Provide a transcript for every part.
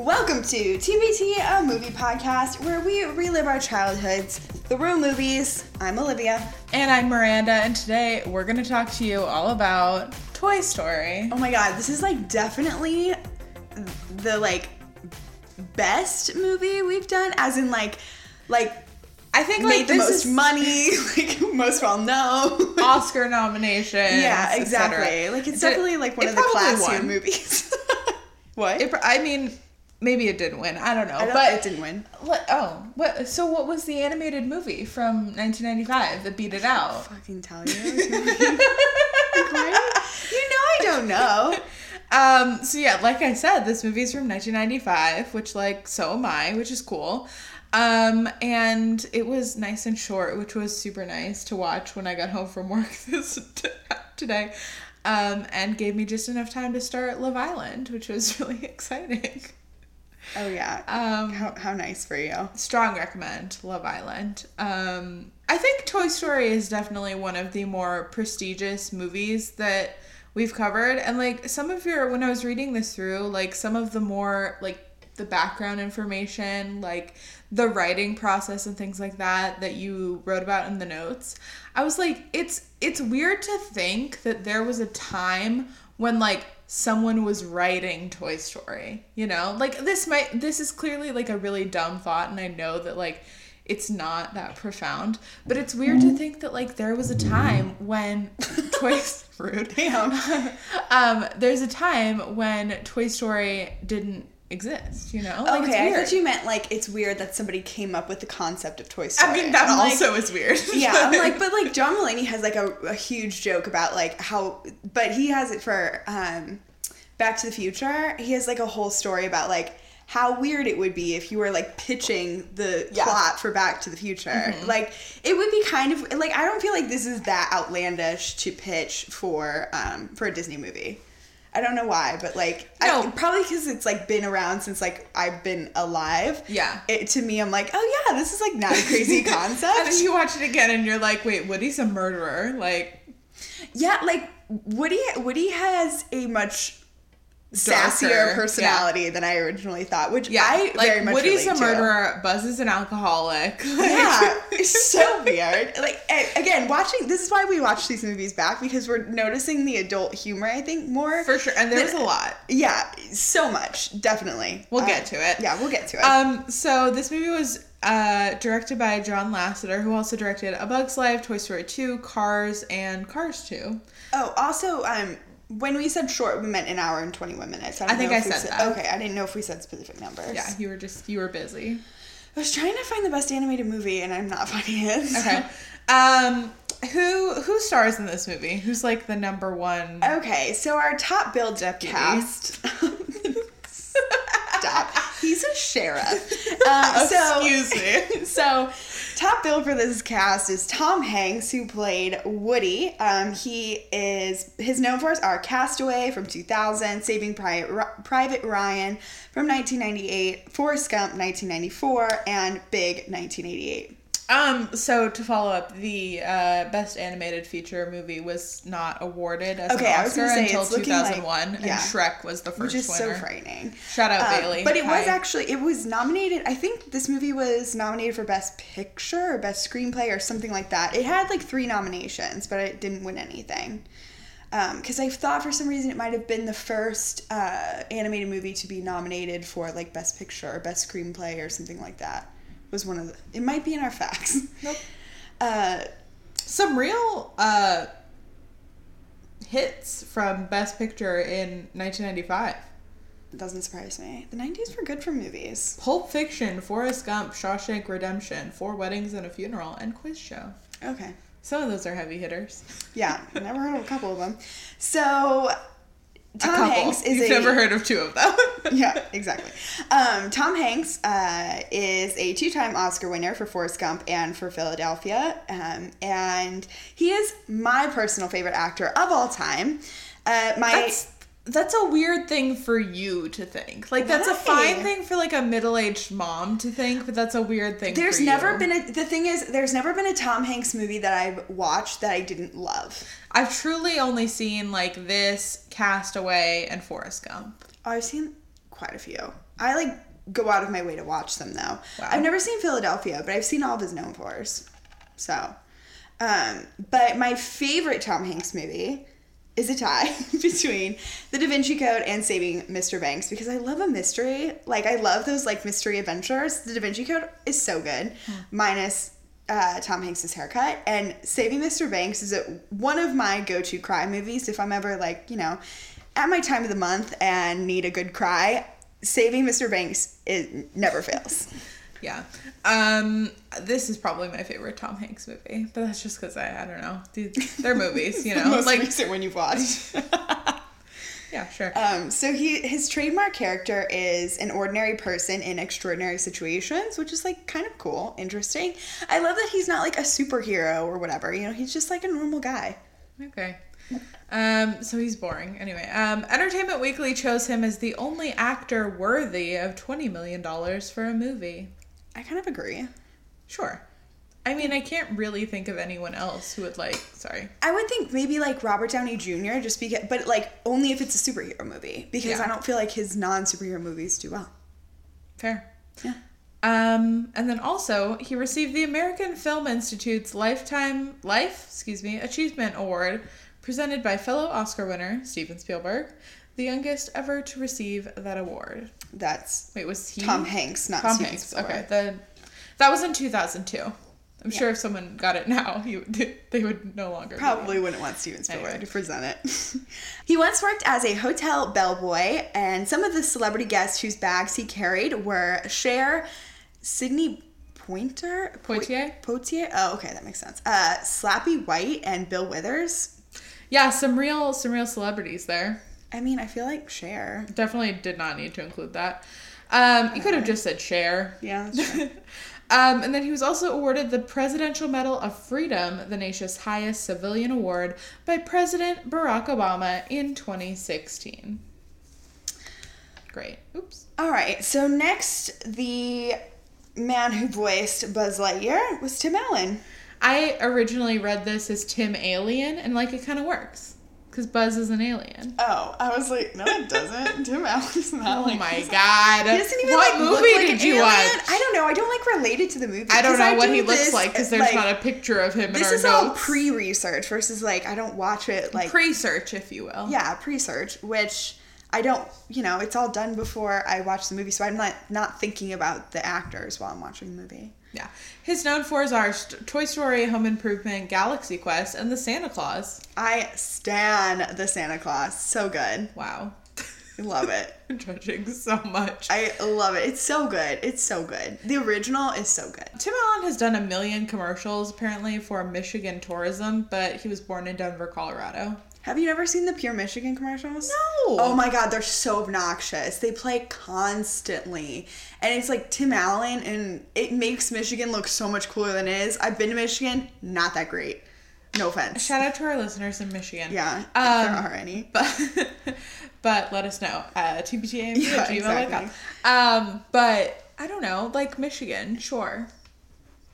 Welcome to TBT, a movie podcast where we relive our childhoods through movies. I'm Olivia. And I'm Miranda, and today we're going to talk to you all about Toy Story. Oh my god, this is like definitely the like best movie we've done, as in like, like I think like the this most is money, like most well known. Oscar nomination. yeah, exactly. Like it's Did- definitely like one of the classier won. movies. what? It, I mean, maybe it didn't win. I don't know. I don't, but it didn't win. What, oh, what? So what was the animated movie from 1995 that beat it out? Fucking tell you. Like. You know I don't know. Um, so yeah, like I said, this movie's from 1995, which like so am I, which is cool. Um, and it was nice and short, which was super nice to watch when I got home from work this today. Um, and gave me just enough time to start Love Island, which was really exciting. Oh yeah. Um, How, how nice for you. strong recommend Love Island. Um, I think Toy Story is definitely one of the more prestigious movies that we've covered. And like some of your, when I was reading this through, like some of the more like the background information, like the writing process and things like that that you wrote about in the notes, I was like, it's it's weird to think that there was a time when like someone was writing Toy Story, you know? Like this might this is clearly like a really dumb thought and I know that like it's not that profound, but it's weird to think that like there was a time when Toy rude. Damn. um there's a time when Toy Story didn't exist, you know? Like, okay, I weird. thought you meant like it's weird that somebody came up with the concept of Toy Story. I mean that I'm like- also is weird. yeah, I'm like, but like John Mulaney has like a, a huge joke about like how, but he has it for um, Back to the Future. He has like a whole story about like how weird it would be if you were like pitching the Yeah. plot for Back to the Future. Like it would be kind of like I don't feel like this is that outlandish to pitch for um, for a Disney movie. I don't know why, but like, I, No. probably because it's like been around since like I've been alive. Yeah. It, to me, I'm like, oh yeah, this is like not a crazy concept. and then you watch it again and you're like, wait, Woody's a murderer. Like Yeah, like Woody Woody has a much sassier personality than I originally thought, which yeah, I like very much Woody's a relate to. murderer, Buzz is an alcoholic. Like, Yeah, it's so weird. Like again, watching this is why we watch these movies back because we're noticing the adult humor. I think more. for sure. And there's was But- a lot. yeah, so much, definitely. We'll Uh, get to it. Yeah, we'll get to it. Um, so this movie was uh, directed by John Lasseter, who also directed A Bug's Life, Toy Story 2, Cars, and Cars 2. oh, also, um, when we said short, we meant an hour and twenty one minutes. don't I think know I we said that. Okay, I didn't know if we said specific numbers. Yeah, you were just you were busy. I was trying to find the best animated movie, and I'm not finding it. so- Okay. Um, who who stars in this movie? Who's like the number one? Okay, so our top billed Deputy. cast. Stop. He's a sheriff. Um, so, Excuse me. so, top bill for this cast is Tom Hanks, who played Woody. Um, he is his known for are Castaway from 2000, Saving Private, Ryan from 1998, Forrest Gump 1994, and Big 1988. Um, so to follow up, the uh, best animated feature movie was not awarded as Okay, an Oscar say, until it's looking like- 2001, yeah. and Shrek was the first Which is winner. so frightening. Shout out Um, Bailey. But it was actually it was nominated. I think this movie was nominated for best picture or best screenplay or something like that. It had like three nominations, but it didn't win anything. Because I thought for some reason it might have been the first uh, animated movie to be nominated for like best picture or best screenplay or something like that. Was one of the. It might be in our facts. Nope. Uh, some real uh, hits from Best Picture in 1995. doesn't surprise me. The '90s were good for movies. Pulp Fiction, Forrest Gump, Shawshank Redemption, Four Weddings and a Funeral, and Quiz Show. Okay. Some of those are heavy hitters. Yeah, I never heard of a couple of them. So Tom. Hanks is You've a never heard of two of them. yeah, exactly. Um, Tom Hanks uh, is a two-time Oscar winner for Forrest Gump and for Philadelphia, um, and he is my personal favorite actor of all time. Uh, my That's that's a weird thing for you to think. Like that's a fine thing for like a middle-aged mom to think, but that's a weird thing. there's for never you. been a the thing is there's never been a Tom Hanks movie that I've watched that I didn't love. I've truly only seen like this, Castaway, and Forrest Gump. Oh, I've seen quite a few. I like go out of my way to watch them though. Wow. I've never seen Philadelphia, but I've seen all of his known fors. So, um, but my favorite Tom Hanks movie is a tie between The Da Vinci Code and Saving Mr. Banks because I love a mystery. Like I love those like mystery adventures. The Da Vinci Code is so good, minus uh, Tom Hanks's haircut. And Saving Mr. Banks is a, one of my go-to cry movies if I'm ever like you know at my time of the month and need a good cry. Saving Mr. Banks it never fails. Yeah. Um, this is probably my favorite Tom Hanks movie, but that's just because I, I don't know. Dude, They're movies, you know. Most like, recent one you've watched. yeah, sure. Um, so he his trademark character is an ordinary person in extraordinary situations, which is like kind of cool, interesting. I love that he's not like a superhero or whatever. You know, he's just like a normal guy. Okay. Um, so he's boring. Anyway, um, Entertainment Weekly chose him as the only actor worthy of $20 million for a movie. I kind of agree. Sure. I mean, I can't really think of anyone else who would like, sorry. I would think maybe like Robert Downey Jr. just because, but like only if it's a superhero movie because Yeah. I don't feel like his non superhero movies do well. Fair. Yeah. Um, and then also he received the American Film Institute's Lifetime Life, excuse me, Achievement Award, presented by fellow Oscar winner Steven Spielberg, the youngest ever to receive that award. That's Wait, was he Tom Hanks, not Tom Steven Hanks. Spielberg. Okay, the that was in two thousand two. I'm Yeah. sure if someone got it now, you they would no longer Probably wouldn't want Steven Spielberg Anyway. to present it. he once worked as a hotel bellboy, and some of the celebrity guests whose bags he carried were Cher, Sidney Pointer, Po- Poitier? Poitier. Oh, okay, that makes sense. Uh, Slappy White and Bill Withers. Yeah, some real some real celebrities there. I mean, I feel like Cher. Definitely did not need to include that. Um, you could have just said Cher. Yeah. Um, and then he was also awarded the Presidential Medal of Freedom, the nation's highest civilian award, by President Barack Obama in 2016. Great. Oops. All right, so next, the man who voiced Buzz Lightyear was Tim Allen. I originally read this as Tim Alien, and like it kind of works because Buzz is an alien. Oh, I was like, no, it doesn't. Tim Allen is not Oh like. my god! He doesn't even what like look movie like did you alien. watch? I don't know. I don't like relate it to the movie. I don't know what do he looks this, like because there's like, not a picture of him in This our is all pre-research versus like I don't watch it like Pre-search, if you will. yeah pre-search, which I don't. You know, it's all done before I watch the movie, so I'm not not thinking about the actors while I'm watching the movie. Yeah. His known fours are St- Toy Story, Home Improvement, Galaxy Quest, and the Santa Claus. I stan the Santa Claus. So good. Wow. I love it. I'm judging so much. I love it. It's so good. It's so good. The original is so good. Tim Allen has done a million commercials apparently for Michigan tourism, but he was born in Denver, Colorado. Have you never seen the Pure Michigan commercials? No. Oh my god, they're so obnoxious. They play constantly. And it's like Tim Allen, and it makes Michigan look so much cooler than it is. I've been to Michigan, not that great. No offense. Shout out to our listeners in Michigan. Yeah, if Um, there are any. but but let us know uh Yeah, exactly. um but i don't know like michigan sure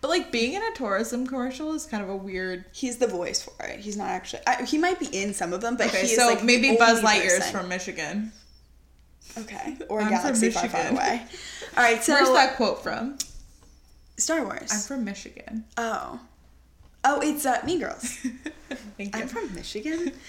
but like being in a tourism commercial is kind of a weird He's the voice for it. He's not actually. I, he might be in some of them, but okay he is so like maybe buzz Lightyear is from michigan Okay, or I'm Galaxy Far Far Away. All right, so where's that quote from Star Wars. i'm from michigan oh, oh, it's uh, Mean Girls. thank you I'm from Michigan.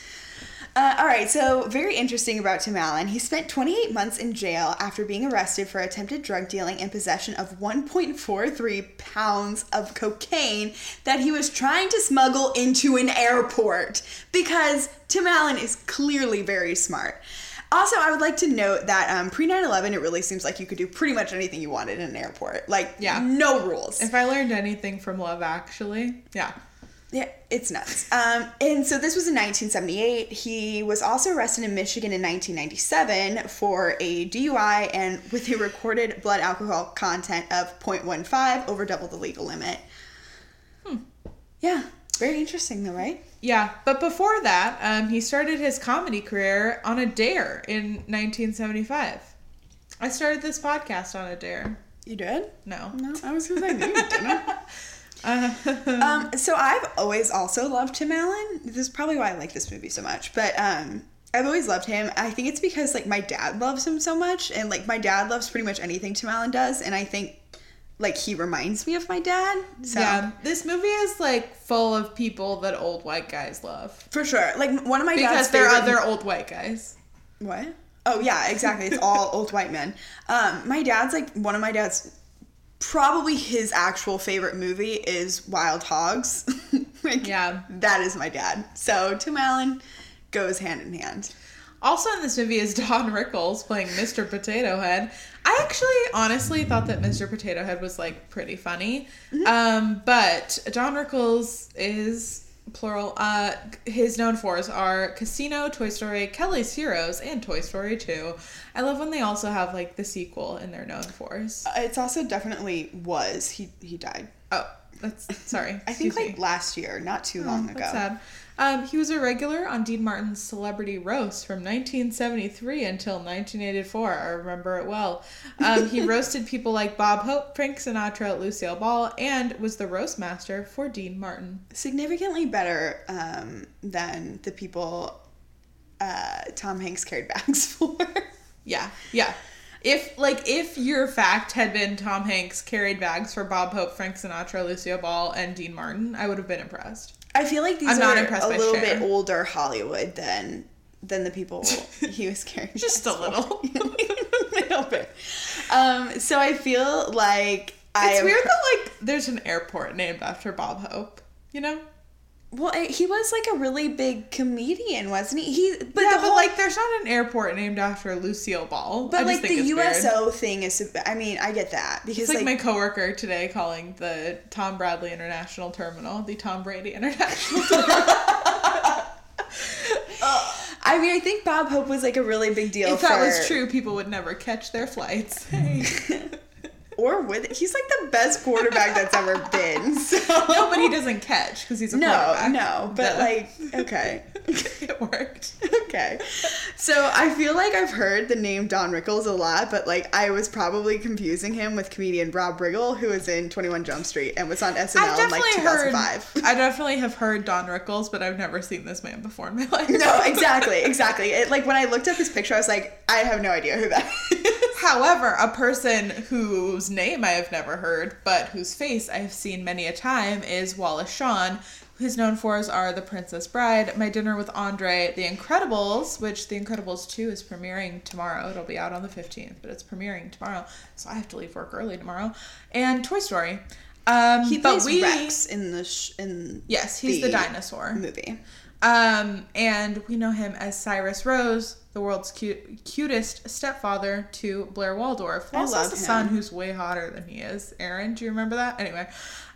Uh, all right, so very interesting about Tim Allen. He spent 28 months in jail after being arrested for attempted drug dealing and possession of 1.43 pounds of cocaine that he was trying to smuggle into an airport because Tim Allen is clearly very smart. Also, I would like to note that um, pre 9 11, it really seems like you could do pretty much anything you wanted in an airport. Like, Yeah. no rules. if i learned anything from love actually yeah Yeah, it's nuts. Um, and so this was in 1978. He was also arrested in Michigan in 1997 for a DUI and with a recorded blood alcohol content of 0.15 over double the legal limit. Hmm. Yeah, very interesting though, right? Yeah, but before that, um, he started his comedy career on a dare in 1975. I started this podcast on a dare. You did? No. No, I was gonna say no, you didn't. Um, so I've always also loved Tim Allen. This is probably why I like this movie so much. But um, I've always loved him. I think it's because like my dad loves him so much, and like my dad loves pretty much anything Tim Allen does, and I think like he reminds me of my dad. So Yeah, this movie is like full of people that old white guys love for sure. Like one of my because dad's they're other old white guys. What? Oh yeah, exactly. It's all old white men. Um, my dad's like one of my dad's probably his actual favorite movie is Wild Hogs. like, Yeah. that is my dad. So Tim Allen goes hand in hand. Also in this movie is Don Rickles playing Mr. Potato Head. I actually honestly thought that Mr. Potato Head was like pretty funny. Um, but Don Rickles is plural. Uh, his known fours are Casino, Toy Story, Kelly's Heroes, and Toy Story 2. I love when they also have like the sequel in their known fours. Uh, It's also definitely was he he died. Oh, that's sorry. I think like me. last year, not too long ago. That's sad. Um, he was a regular on Dean Martin's Celebrity Roast from 1973 until 1984. I remember it well. Um, he roasted people like Bob Hope, Frank Sinatra, Lucille Ball, and was the roast master for Dean Martin. Significantly better um, than the people uh, Tom Hanks carried bags for. Yeah, yeah. If like if your fact had been Tom Hanks carried bags for Bob Hope, Frank Sinatra, Lucille Ball, and Dean Martin, I would have been impressed. I feel like these I'm are not impressed a little Cher. bit older Hollywood than than the people he was carrying. Just a little. a little bit. Um, so I feel like I It's weird that like there's an airport named after Bob Hope. You know? Well, he was like a really big comedian, wasn't he? He, but yeah, but whole, like, there's not an airport named after Lucille Ball. but I like the it's weird. USO thing is. I mean, I get that because It's like, like, my coworker today calling the Tom Bradley International Terminal the Tom Brady International. I mean, I think Bob Hope was like a really big deal. if that was true, people would never catch their flights. Hey. Or with he's like the best quarterback that's ever been. So no, but he doesn't catch because he's a No, quarterback. no, No. but Duh. like, okay. it worked. okay. So I feel like I've heard the name Don Rickles a lot, but like I was probably confusing him with comedian Rob Riggle, who was in 21 Jump Street and was on SNL in like 2005. I definitely have heard Don Rickles, but I've never seen this man before in my life. No, exactly, exactly. It, like when I looked up his picture, I was like, I have no idea who that is. However, a person whose name I have never heard, but whose face I have seen many a time, is Wallace Shawn. His known for fours are The Princess Bride, My Dinner with Andre, The Incredibles, which The Incredibles 2 is premiering tomorrow. It'll be out on the 15th, but it's premiering tomorrow, so I have to leave work early tomorrow. And Toy Story. Um, He but plays we, Rex in the sh- in Yes, he's the dinosaur. movie. Um, and we know him as Cyrus Rose, the world's cute, cutest stepfather to Blair Waldorf. I also love has a son who's way hotter than he is. Aaron, do you remember that? Anyway,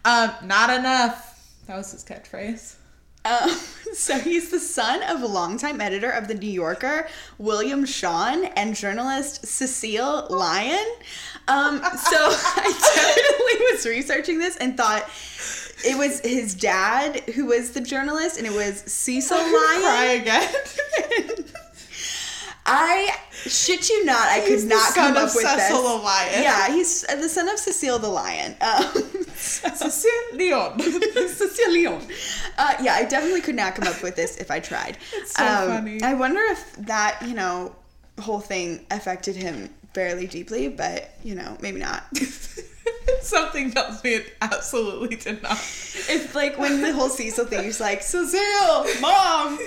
um, not enough. That was his catchphrase. Um, so he's the son of a longtime editor of the New Yorker, William Shawn, and journalist Cecile Lyon. Um, so I definitely was researching this and thought it was his dad who was the journalist, and it was Cecil Lyon. Cry again. I shit you not, I He's could not come up with Cecil this. the Lion. Yeah, he's the son of Cecile the Lion. Um, Cecile Leon. Cecile Leon. Uh, yeah, I definitely could not come up with this if I tried. It's so funny. I wonder if that, you know, whole thing affected him fairly deeply, but, you know, maybe not. Something tells me it absolutely did not. It's like, when the whole Cecil thing, he's like, Cecile, mom,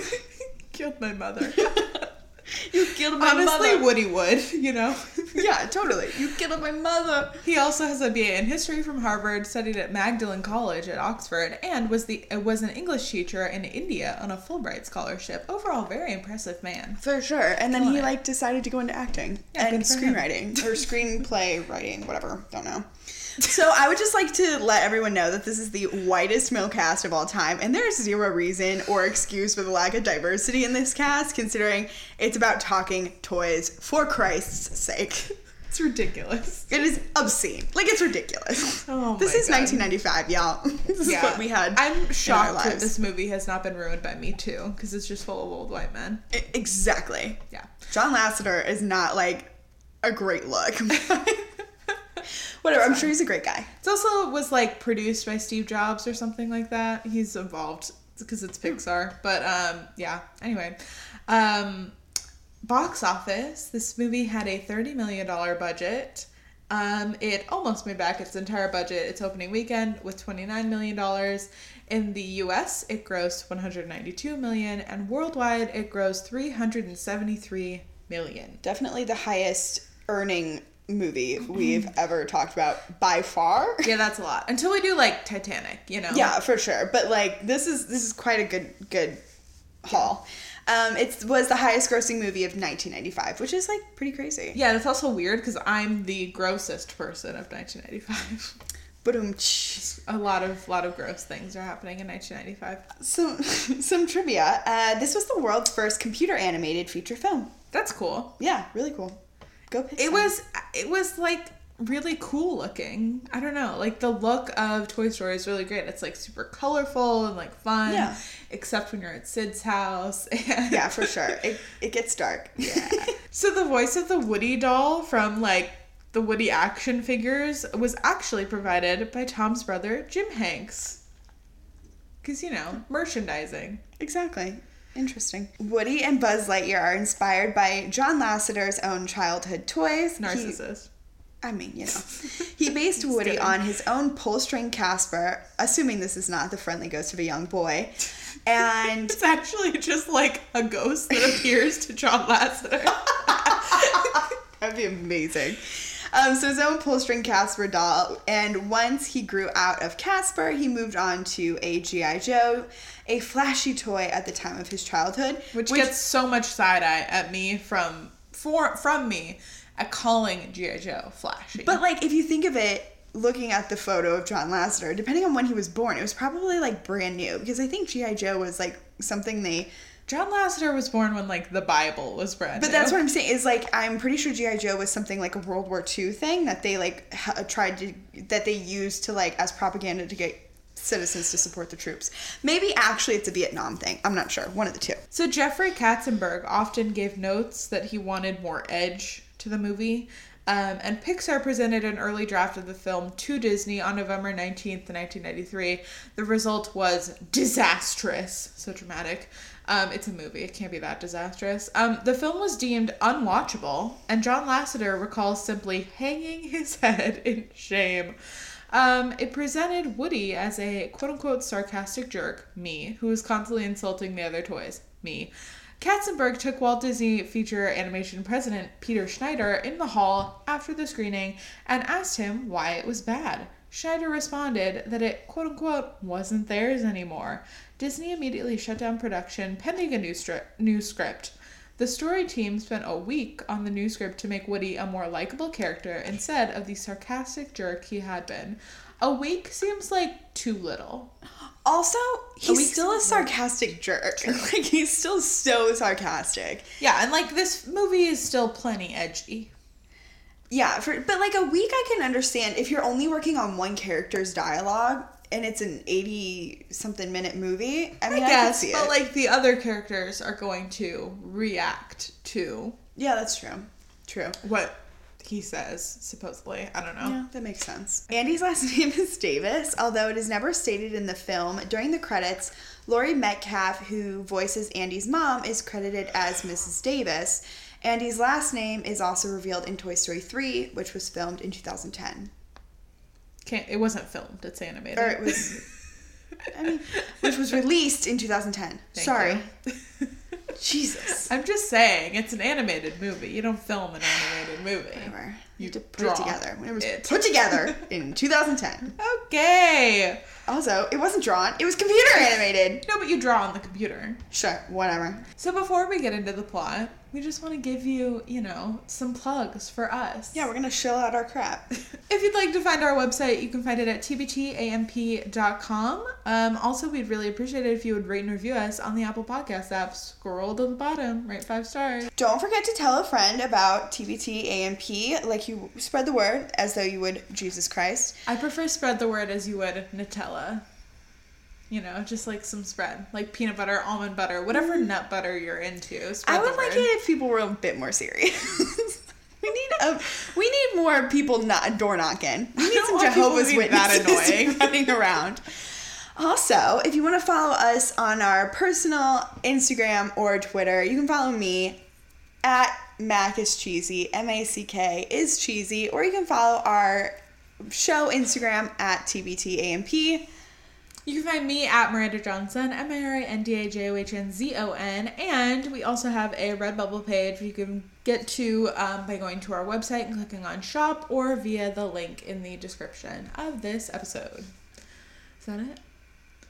Killed my mother. You killed my Honestly, mother. Woody would, you know? yeah, totally. You killed my mother. He also has a BA in history from Harvard, studied at Magdalen College at Oxford, and was the uh, was an English teacher in India on a Fulbright scholarship. Overall, very impressive man. For sure. And then Killing he, it. like, decided to go into acting Yeah, and good for him. screenwriting or screenplay writing, whatever. Don't know. So I would just like to let everyone know that this is the whitest male cast of all time, and there is zero reason or excuse for the lack of diversity in this cast, considering it's about talking toys. For Christ's sake, It's ridiculous. it is obscene. Like it's ridiculous. Oh this is God. 1995, y'all. this is what we had. I'm in our shocked that this movie has not been ruined by Me Too, because it's just full of old white men. I- E, exactly. Yeah. John Lasseter is not like a great look. Whatever. I'm sure he's a great guy. It also was like produced by Steve Jobs or something like that. He's involved because it's Pixar. But um, yeah. Anyway, um, box office, this movie had a $30 million budget. Um, it almost made back its entire budget its opening weekend with $29 million. In the US, it grossed 192 million and worldwide it grossed 373 million. Definitely the highest earning movie we've ever talked about by far. Yeah, that's a lot. Until we do like Titanic, you know. Yeah, for sure. But like this is this is quite a good good haul. Um, it was the highest grossing movie of 1995, which is like pretty crazy. Yeah, that's also weird because I'm the grossest person of 1995. But um, A lot of lot of gross things are happening in 1995. some some trivia. Uh, this was the world's first computer animated feature film. That's cool. Yeah, really cool. Go Pixar. It was it was like really cool looking. I don't know, like the look of Toy Story is really great. It's like super colorful and like fun. Yeah. Except when you're at Sid's house. Yeah, for sure. It it gets dark. Yeah. so the voice of the Woody doll from like the Woody action figures was actually provided by Tom's brother Jim Hanks. Cause you know merchandising. Exactly. Interesting. Woody and Buzz Lightyear are inspired by John Lasseter's own childhood toys. He- Narcissist. I mean, you know. He based Woody kidding. on his own pull string Casper, assuming this is not the friendly ghost of a young boy. And It's actually just like a ghost that appears to John Lasseter. that'd be amazing. Um, so his own pull string Casper doll, and once he grew out of Casper, he moved on to a GI Joe, a flashy toy at the time of his childhood, which, gets so much side eye at me from for from me at calling GI Joe flashy. But like, if you think of it, looking at the photo of John Lasseter, depending on when he was born, it was probably like brand new because I think GI Joe was like something they. John Lasseter was born when like the Bible was brand But new. that's what I'm saying is like I'm pretty sure GI Joe was something like a World War II thing that they like ha- tried to that they used to like as propaganda to get citizens to support the troops. Maybe actually it's a Vietnam thing. I'm not sure. One of the two. So Jeffrey Katzenberg often gave notes that he wanted more edge to the movie. Um, and Pixar presented an early draft of the film to Disney on November 19th, 1993. The result was disastrous. So dramatic. Um, it's a movie, it can't be that disastrous. Um, the film was deemed unwatchable, and John Lasseter recalls simply hanging his head in shame. Um, it presented Woody as a quote unquote sarcastic jerk, me, who was constantly insulting the other toys, me. Katzenberg took Walt Disney feature animation president Peter Schneider in the hall after the screening and asked him why it was bad. Schneider responded that it, quote unquote, wasn't theirs anymore. Disney immediately shut down production pending a new, stri- new script. The story team spent a week on the new script to make Woody a more likable character instead of the sarcastic jerk he had been. A week seems like too little. Also, he's week's still a sarcastic jerk. like he's still so sarcastic. Yeah, and like this movie is still plenty edgy. Yeah, for but like a week I can understand if you're only working on one character's dialogue and it's an 80 something minute movie. I mean, I, I guess, see but it. like the other characters are going to react to yeah, that's true. True. what he says, supposedly. I don't know. Yeah, that makes sense. Andy's last name is Davis, although it is never stated in the film. During the credits, Laurie Metcalf, who voices Andy's mom, is credited as Mrs. Davis. Andy's last name is also revealed in Toy Story 3, which was filmed in 2010. Can't, it wasn't filmed, it's animated. Or it was, I mean, which was released in 2010. Thank Sorry. Jesus. I'm just saying, it's an animated movie. You don't film an animated movie. Whatever. You You to put draw it together. It was it. put together in 2010. Okay. Also, it wasn't drawn. It was computer animated. No, but you draw on the computer. Sure, whatever. So before we get into the plot, we just want to give you, you know, some plugs for us. Yeah, we're gonna shill out our crap. If you'd like to find our website, you can find it at tbtamp.com. Um, also, we'd really appreciate it if you would rate and review us on the Apple Podcast app. Scroll to the bottom, rate five stars. Don't forget to tell a friend about TBT AMP, like you spread the word as though you would Jesus Christ. I prefer spread the word as you would Nutella. You know, just like some spread, like peanut butter, almond butter, whatever mm. nut butter you're into. Spread I would like it if people were a bit more serious. we need a, we need more people not door knocking. We need some Jehovah's Witnesses that annoying. running around. Also, if you want to follow us on our personal Instagram or Twitter, you can follow me at Mack is cheesy, M A C K is cheesy, or you can follow our show Instagram at TBTAMP. You can find me at Miranda Johnson, M I R I N D A J O H N Z O N, and we also have a Redbubble page you can get to um, by going to our website and clicking on shop or via the link in the description of this episode. Is that it?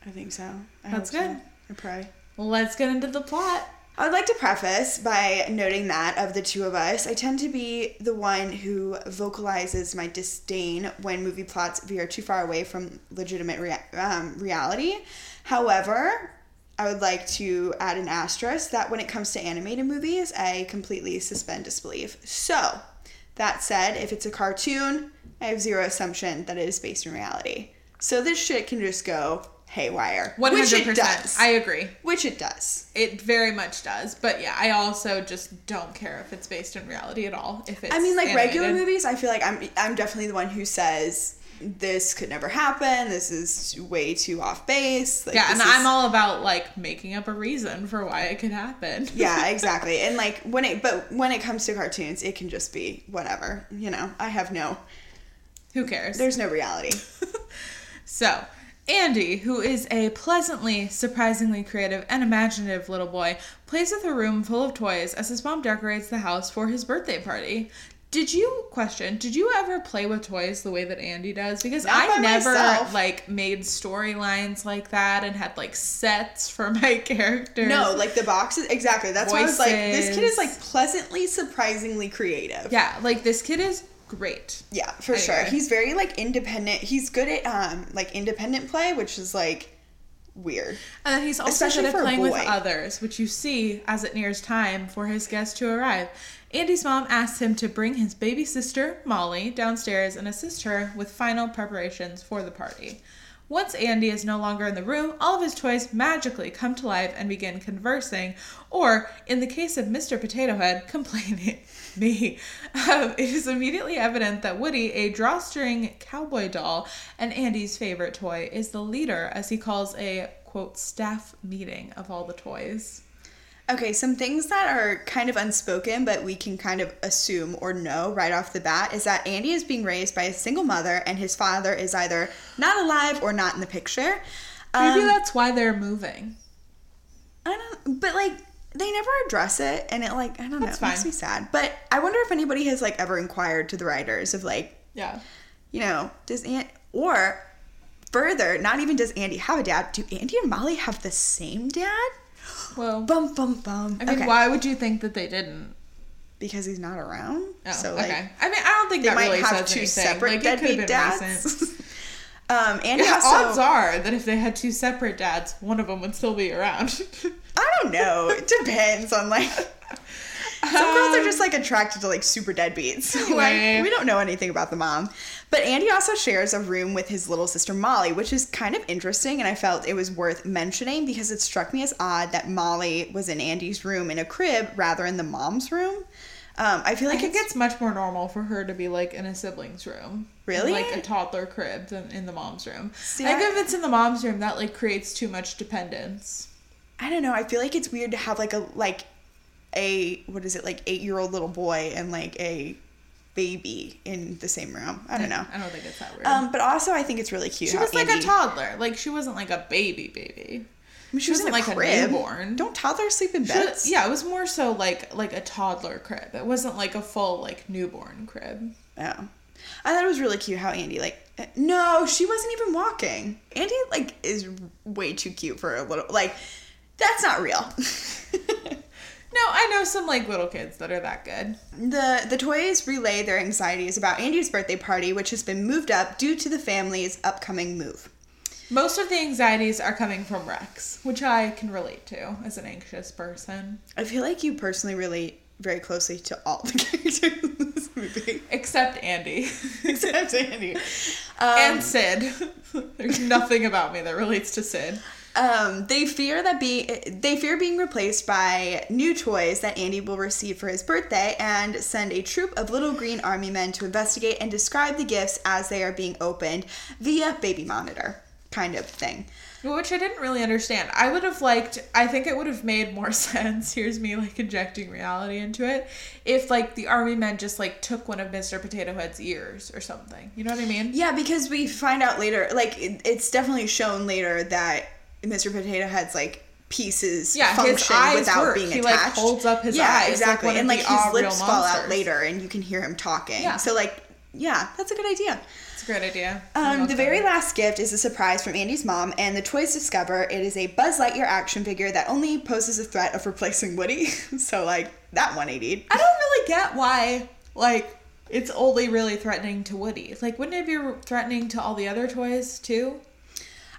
I think so. I That's hope so. good. I pray. Let's get into the plot. I would like to preface by noting that of the two of us, I tend to be the one who vocalizes my disdain when movie plots veer too far away from legitimate rea- um, reality. However, I would like to add an asterisk that when it comes to animated movies, I completely suspend disbelief. So, that said, if it's a cartoon, I have zero assumption that it is based in reality. So this shit can just go haywire. One hundred percent. I agree. which it does. It very much does. But yeah, I also just don't care if it's based in reality at all. If it's I mean, like regular movies, I feel like I'm I'm definitely the one who says this could never happen. This is way too off base. Like, Yeah, and is- I'm all about like making up a reason for why it could happen. yeah, exactly. And like when it, but when it comes to cartoons, it can just be whatever. You know, I have no. Who cares? There's no reality. So, Andy, who is a pleasantly, surprisingly creative and imaginative little boy, plays with a room full of toys as his mom decorates the house for his birthday party. Did you question? Did you ever play with toys the way that Andy does? Because Not I never myself. like made storylines like that and had like sets for my characters. No, like the boxes. Exactly. That's why I was like, this kid is like pleasantly, surprisingly creative. yeah, like this kid is great. Yeah, for I sure. He's very like independent. He's good at um like independent play, which is like weird. And then he's also Especially good at playing with others, which you see as it nears time for his guest to arrive. Andy's mom asks him to bring his baby sister, Molly, downstairs and assist her with final preparations for the party. Once Andy is no longer in the room, all of his toys magically come to life and begin conversing, or, in the case of Mr. Potato Head, complaining. Me. Um, it is immediately evident that Woody, a drawstring cowboy doll and Andy's favorite toy, is the leader as he calls a quote staff meeting of all the toys. Okay, some things that are kind of unspoken, but we can kind of assume or know right off the bat is that Andy is being raised by a single mother, and his father is either not alive or not in the picture. Maybe Um, that's why they're moving. I don't, but like they never address it, and it like I don't That's know, it makes me sad. But I wonder if anybody has like ever inquired to the writers of like, Yeah. you know, does Aunt or further, not even does Andy have a dad? Do Andy and Molly have the same dad? Well, Bum bum bum. I mean, okay. why would you think that they didn't? Because he's not around. Oh, so like okay. I mean, I don't think they that might really have two anything. separate like, deadbeat have been dads. um, Andy Yeah, also. odds are that if they had two separate dads, one of them would still be around. I don't know. It depends on like. Some girls are just like attracted to like super deadbeats. Like we don't know anything about the mom. But Andy also shares a room with his little sister Molly, which is kind of interesting and I felt it was worth mentioning because it struck me as odd that Molly was in Andy's room in a crib rather in the mom's room. Um, I feel like it's it's much more normal for her to be like in a sibling's room. Really? Like a toddler crib than in the mom's room. See, I think if it's in the mom's room, that like creates too much dependence. I don't know. I feel like it's weird to have like a like a what is it like eight year old little boy and like a baby in the same room. I don't know. I don't think it's that weird. Um, but also I think it's really cute. she was like a toddler. Like she wasn't like a baby baby. I mean, she wasn't in like a crib. newborn. Don't toddlers sleep in beds? was- yeah, it was more so like like a toddler crib. It wasn't like a full like newborn crib. Oh. I thought it was really cute how Andy like no, she wasn't even walking. Andy like is way too cute for a little like that's not real. No, I know some like little kids that are that good. the the toys relay their anxieties about Andy's birthday party, which has been moved up due to the family's upcoming move. Most of the anxieties are coming from Rex, which I can relate to as an anxious person. I feel like you personally relate very closely to all the characters in this movie. Except Andy. Except Andy. Um, and Sid. There's nothing about me that relates to Sid. Um, they fear that be they fear being replaced by new toys that Andy will receive for his birthday, and send a troop of little green army men to investigate and describe the gifts as they are being opened via baby monitor. kind of thing. Which I didn't really understand. I would have liked, I think it would have made more sense. Here's me like injecting reality into it. If like the army men just like took one of Mr. Potato Head's ears or something. You know what I mean? Yeah, because we find out later, like it, it's definitely shown later that Mr. Potato Head's like pieces Yeah, function without work. being He, like, attached. holds up his yeah, eyes like exactly, of and like his lips fall out later, and you can hear him talking. Yeah. So like, yeah, that's a good idea. It's a great idea. Um, the very last gift is a surprise from Andy's mom, and the toys discover it is a Buzz Lightyear action figure that only poses a threat of replacing Woody. so like that 180. I don't really get why, like, it's only really threatening to Woody. Like, wouldn't it be threatening to all the other toys too?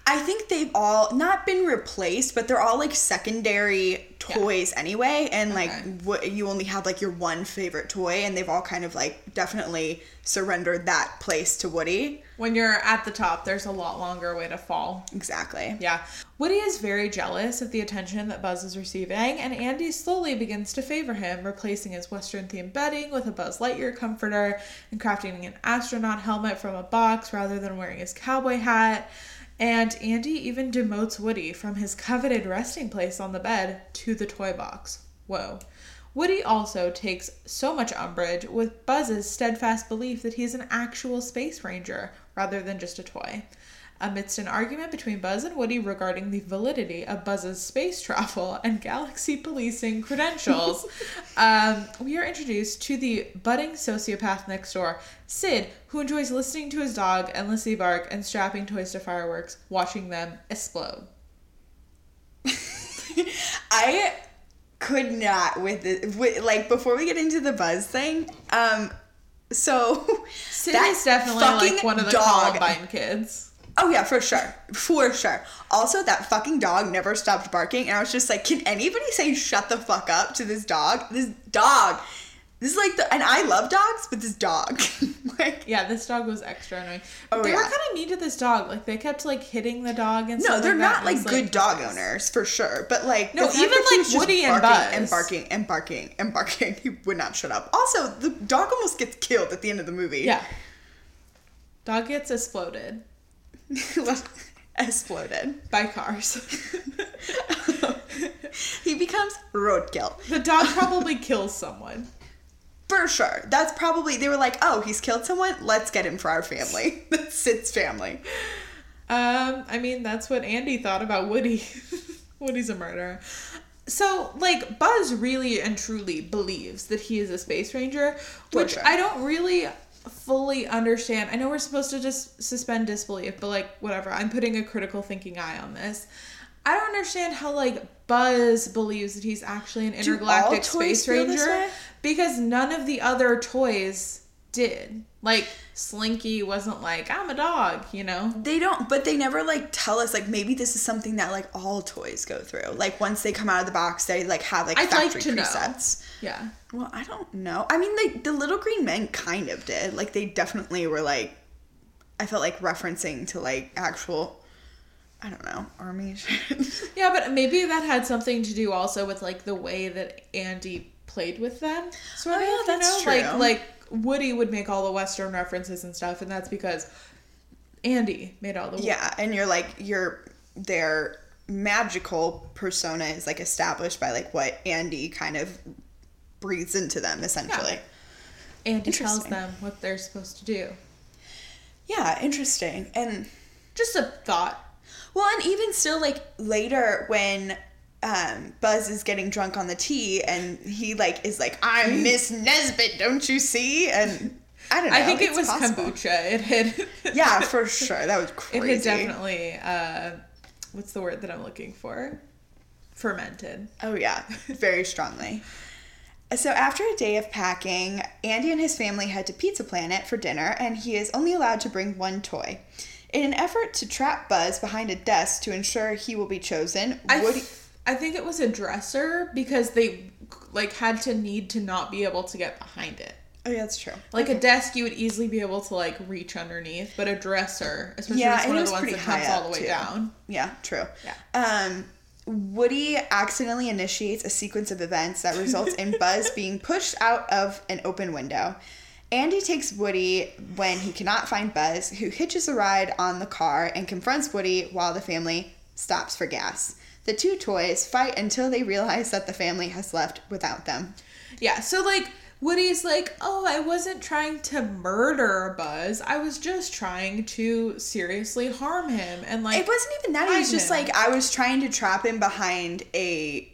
I think they've all not been replaced, but they're all like secondary toys anyway, and like Okay. what you only have like your one favorite toy, and they've all kind of like definitely surrendered that place to Woody. When you're at the top, there's a lot longer way to fall. Exactly. Yeah. Woody is very jealous of the attention that Buzz is receiving, and Andy slowly begins to favor him, replacing his Western themed bedding with a Buzz Lightyear comforter and crafting an astronaut helmet from a box rather than wearing his cowboy hat. And Andy even demotes Woody from his coveted resting place on the bed to the toy box. Whoa. Woody also takes so much umbrage with Buzz's steadfast belief that he's an actual space ranger rather than just a toy. Amidst an argument between Buzz and Woody regarding the validity of Buzz's space travel and galaxy policing credentials, um, we are introduced to the budding sociopath next door, Sid, who enjoys listening to his dog endlessly bark and strapping toys to fireworks, watching them explode. I could not with it. With, like before we get into the Buzz thing, um, so Sid that is definitely like one of the dog. Columbine kids. Oh yeah, for sure, for sure. Also, that fucking dog never stopped barking, and I was just like, can anybody say shut the fuck up to this dog? This dog. This is like the, and I love dogs, but this dog, like, Yeah, this dog was extra annoying. Oh, they were kind of mean to this dog. Like they kept like hitting the dog and no, they're like not. It like good dog owners for sure. But like, No, even, like, Woody and barking Buzz. and barking and barking and barking, he would not shut up. Also, the dog almost gets killed at the end of the movie. Yeah. Dog gets exploded exploded. by cars. he becomes roadkill. the dog probably kills someone. For sure. That's probably, they were like, oh, he's killed someone? Let's get him for our family. That's Sid's family. Um, I mean, that's what Andy thought about Woody. Woody's a murderer. So, like, Buzz really and truly believes that he is a space ranger, For which sure. I don't really fully understand. I know we're supposed to just suspend disbelief, but like, whatever. I'm putting a critical thinking eye on this. I don't understand how like Buzz believes that he's actually an intergalactic space ranger because none of the other toys did. Like Slinky wasn't like I'm a dog, you know. They don't, but they never like tell us like maybe this is something that like all toys go through. Like once they come out of the box, they like have like I'd like factory to know. presets. Yeah. Well, I don't know. I mean, like the little green men kind of did. Like they definitely were like, I felt like referencing to like actual, I don't know, army shit. Yeah, but maybe that had something to do also with like the way that Andy played with them. Sort Oh, of, yeah, you that's know? Like like Woody would make all the Western references and stuff, and that's because Andy made all the yeah, and you're like your their magical persona is like established by like what Andy kind of breathes into them essentially. Andy tells them what they're supposed to do. Yeah, interesting. And Just a thought. Well, and even still, like later when um, Buzz is getting drunk on the tea, and he like is like, "I'm Miss Nesbitt, don't you see?" And I don't know. I think it was possible. kombucha. It had Yeah, for sure. That was crazy. it had definitely uh what's the word that I'm looking for? Fermented. Oh yeah, very strongly. So after a day of packing, Andy and his family head to Pizza Planet for dinner, and he is only allowed to bring one toy. In an effort to trap Buzz behind a desk to ensure he will be chosen, I, Woody. I think it was a dresser because they like had to need to not be able to get behind it. oh yeah, that's true. Like a desk, you would easily be able to like reach underneath, but a dresser, especially Yeah, it's one of the ones that comes all the way too. down. Yeah, true. Yeah. Um, Woody accidentally initiates a sequence of events that results in Buzz being pushed out of an open window. Andy takes Woody when he cannot find Buzz, who hitches a ride on the car and confronts Woody while the family stops for gas. The two toys fight until they realize that the family has left without them. Yeah, so like Woody's like, "Oh, I wasn't trying to murder Buzz. I was just trying to seriously harm him." And like It wasn't even that. It was just him. like I was trying to trap him behind a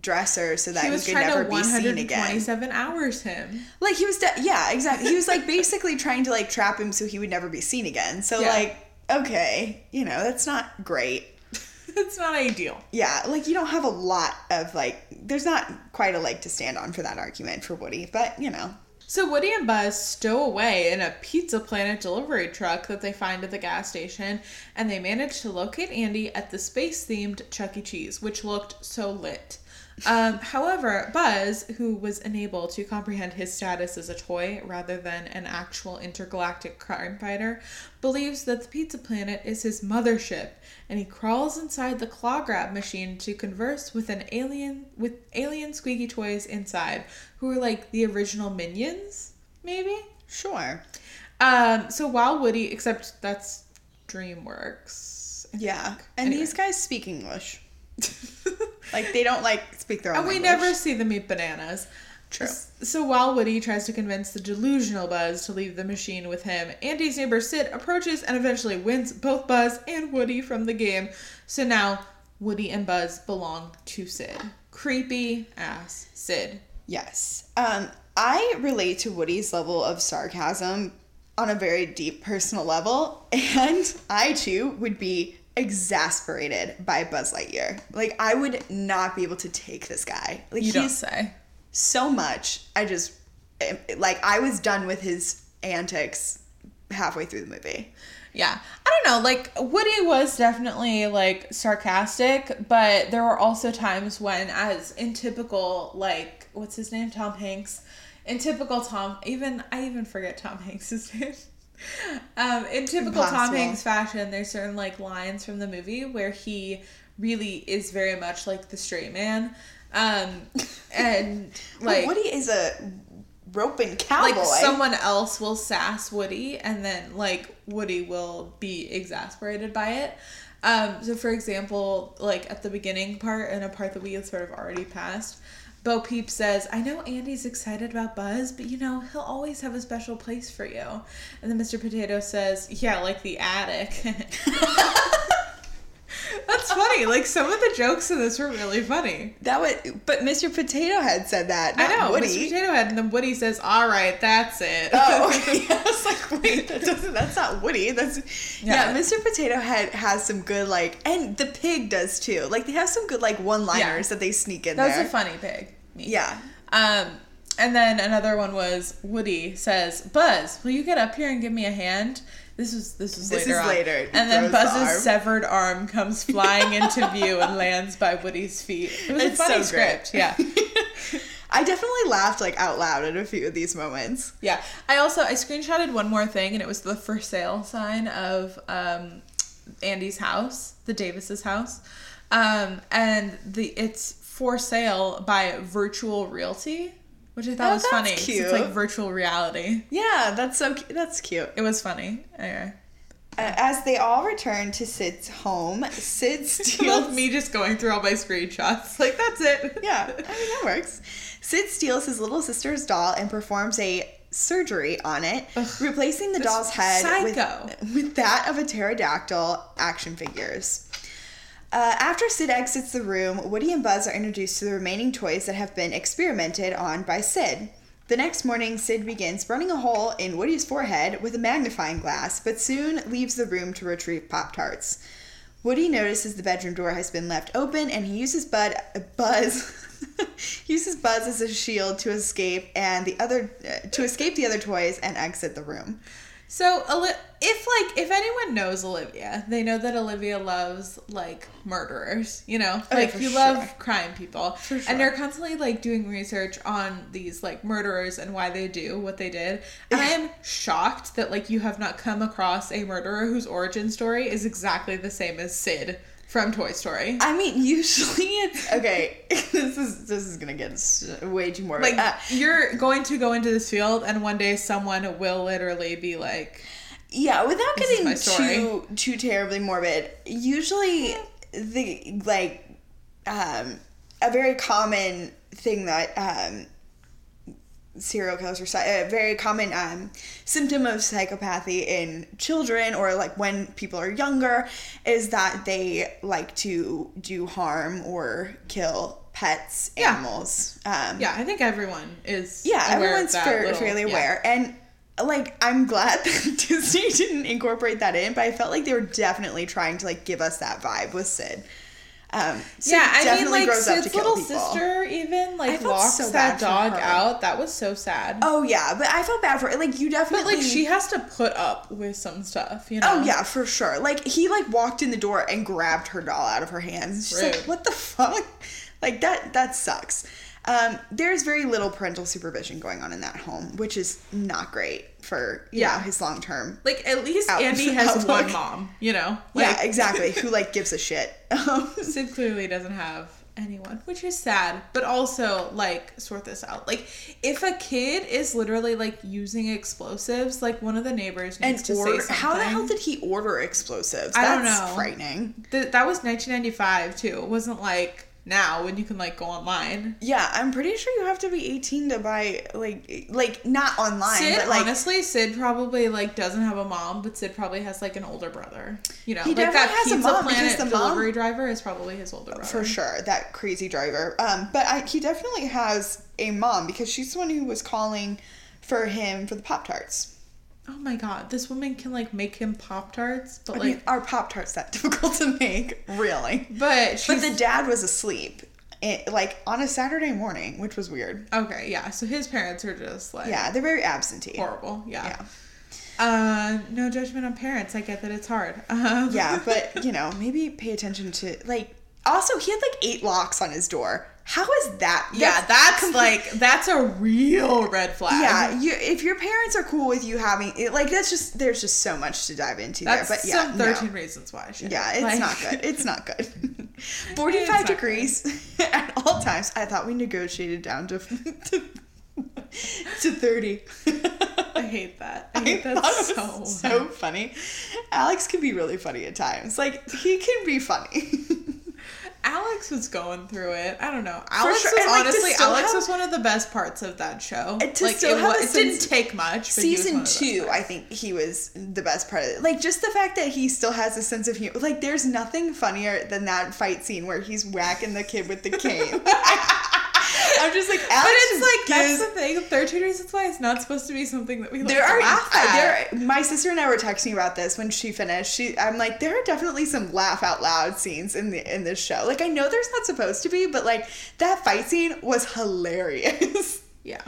dresser so that he he, was could trying never to be seen again. 127 hours him. Like he was, de- yeah, exactly. He was like basically trying to like trap him so he would never be seen again. So Yeah. like, okay, you know, that's not great. it's not ideal. Yeah, like you don't have a lot of like. There's not quite a leg to stand on for that argument for Woody, but you know, So Woody and Buzz stow away in a Pizza Planet delivery truck that they find at the gas station, and they manage to locate Andy at the space-themed Chuck E. Cheese, which looked so lit. Um, however, Buzz, who was unable to comprehend his status as a toy rather than an actual intergalactic crime fighter, believes that the Pizza Planet is his mothership, and he crawls inside the claw grab machine to converse with an alien with alien squeaky toys inside, who are like the original minions, maybe. sure. Um, so while Woody, except that's DreamWorks. Yeah, and Anyway. these guys speak English. Like they don't like speak their own. And we language. never see them eat bananas. True. So while Woody tries to convince the delusional Buzz to leave the machine with him, Andy's neighbor Sid approaches and eventually wins both Buzz and Woody from the game. So now Woody and Buzz belong to Sid. Creepy ass Sid. Yes. Um, I relate to Woody's level of sarcasm on a very deep personal level, and I too would be exasperated by Buzz Lightyear. Like I would not be able to take this guy. Like You don't he's say. so much. I just like I was done with his antics halfway through the movie. Yeah. I don't know, like Woody was definitely like sarcastic, but there were also times when as in typical like what's his name? Tom Hanks. In typical Tom even I even forget Tom Hanks's name. Um, in typical Tom Hanks fashion, there's certain like lines from the movie where he really is very much like the straight man. Um and like Woody is a roping cowboy. like someone else will sass Woody and then like Woody will be exasperated by it. Um, so for example, like at the beginning part and a part that we had sort of already passed, Bo Peep says, I know Andy's excited about Buzz, but you know, he'll always have a special place for you. And then Mr. Potato says, Yeah, like the attic. That's funny. Like some of the jokes in this were really funny. that would, but Mr. Potato Head said that. I know. Woody. Mr. Potato Head, and then Woody says, All right, that's it. Oh, I was like, wait, that doesn't, that's not Woody. That's yeah. Yeah. Mr. Potato Head has some good like, and the pig does too. Like they have some good like one-liners Yeah. that they sneak in That was there. a funny pig. Me. yeah, Um, and then another one was Woody says, "Buzz, will you get up here and give me a hand?" This was this was This later. is later. He And then throws the Buzz's arm. severed arm comes flying into view and lands by Woody's feet. It was It's a funny so script. Yeah, I definitely laughed like out loud at a few of these moments. yeah. I also I screenshotted one more thing, and it was the for sale sign of um, Andy's house, the Davis's house, um, and the it's for sale by Virtual Realty, which I thought Oh, was funny. cute. It's like virtual reality. Yeah, that's so that's cute. It was funny. Anyway. Uh, as they all return to Sid's home, Sid steals me just going through all my screenshots. Like that's it. Yeah, I mean that works. Sid steals his little sister's doll and performs a surgery on it, replacing the doll's head with, with that of a pterodactyl action figures. Uh, after Sid exits the room, Woody and Buzz are introduced to the remaining toys that have been experimented on by Sid. The next morning, Sid begins burning a hole in Woody's forehead with a magnifying glass, but soon leaves the room to retrieve Pop Tarts. Woody notices the bedroom door has been left open, and he uses Bud Buzz uses Buzz as a shield to escape and the other uh, to escape the other toys and exit the room. So, if like if anyone knows Olivia, they know that Olivia loves like murderers. You know, Oh, like you sure. love crime people, sure. and they're constantly like doing research on these like murderers and why they do what they did. And I am shocked that like you have not come across a murderer whose origin story is exactly the same as Sid from Toy Story. I mean, usually it's okay. this is this is gonna get way too morbid. Like Uh, you're going to go into this field, and one day someone will literally be like, yeah, without This is my getting too too terribly morbid, usually the like um a very common thing that um serial killers are a very common um, symptom of psychopathy in children or like when people are younger is that they like to do harm or kill pets Yeah. animals um, "Yeah, I think everyone is." yeah everyone's fair, little- fairly yeah. aware and like i'm glad that disney didn't incorporate that in but i felt like they were definitely trying to like give us that vibe with sid um, Sid yeah, I mean, like Sid's little people. sister even like walks so that dog out. That was so sad. oh yeah but i felt bad for it like you definitely, but like she has to put up with some stuff, you know. Oh yeah, for sure. Like he like walked in the door and grabbed her doll out of her hands. She's like, "What the fuck?" Like that. That sucks. Um, there's very little parental supervision going on in that home, which is not great for you Yeah. know, his long term. Like at least Out- Andy has outlook. one mom, you know. Like, yeah, exactly. Who like gives a shit? Um, Sid clearly doesn't have anyone, which is sad, but also like sort this out. Like if a kid is literally like using explosives, like one of the neighbors and needs to order. say something. How the hell did he order explosives? I don't know. Frightening. Th- that was 1995 too. It wasn't like now when you can like go online. Yeah, I'm pretty sure you have to be 18 to buy like like not online, Sid, but like honestly, Sid probably like doesn't have a mom, but Sid probably has like an older brother. You know, He like that has a Pizza mom Planet the mom- delivery driver is probably his older brother. for sure that crazy driver um but I, he definitely has a mom because she's the one who was calling for him for the pop tarts Oh my god, this woman can like make him pop tarts, but i like, mean are pop tarts that difficult to make really but but the dad was asleep it, like on a saturday morning which was weird okay, yeah. So his parents are just like yeah they're very absentee horrible. Yeah. yeah Uh, no judgment on parents. I get that it's hard. Um, yeah but you know maybe pay attention to like also he had like eight locks on his door how is that yeah, that's complete- like that's a real red flag. Yeah, you if your parents are cool with you having it, like that's just there's just so much to dive into that's there. But yeah, some no. thirteen reasons why. I. Yeah, it's Like- not good. It's not good. Forty-five not good. degrees at all times. I thought we negotiated down to to, to thirty. I hate that. I I hate that thought it so. so funny. Alex can be really funny at times. Like he can be funny. Alex was going through it. I don't know. Alex sure, was and, honestly still Alex have- was one of the best parts of that show. Like still it, have wa- a it didn't take much. But Season one of the best two, I think he was the best part of it. Like just the fact that he still has a sense of humor. Like there's nothing funnier than that fight scene where he's whacking the kid with the cane. I'm just like, Alex But it's like gives- that's the thing. Thirteen Reasons Why it's not supposed to be something that we like there are laugh uh, at. there. My sister and I were texting about this when she finished. She, I'm like, there are definitely some laugh out loud scenes in the in this show. Like I know there's not supposed to be, but like that fight scene was hilarious. yeah.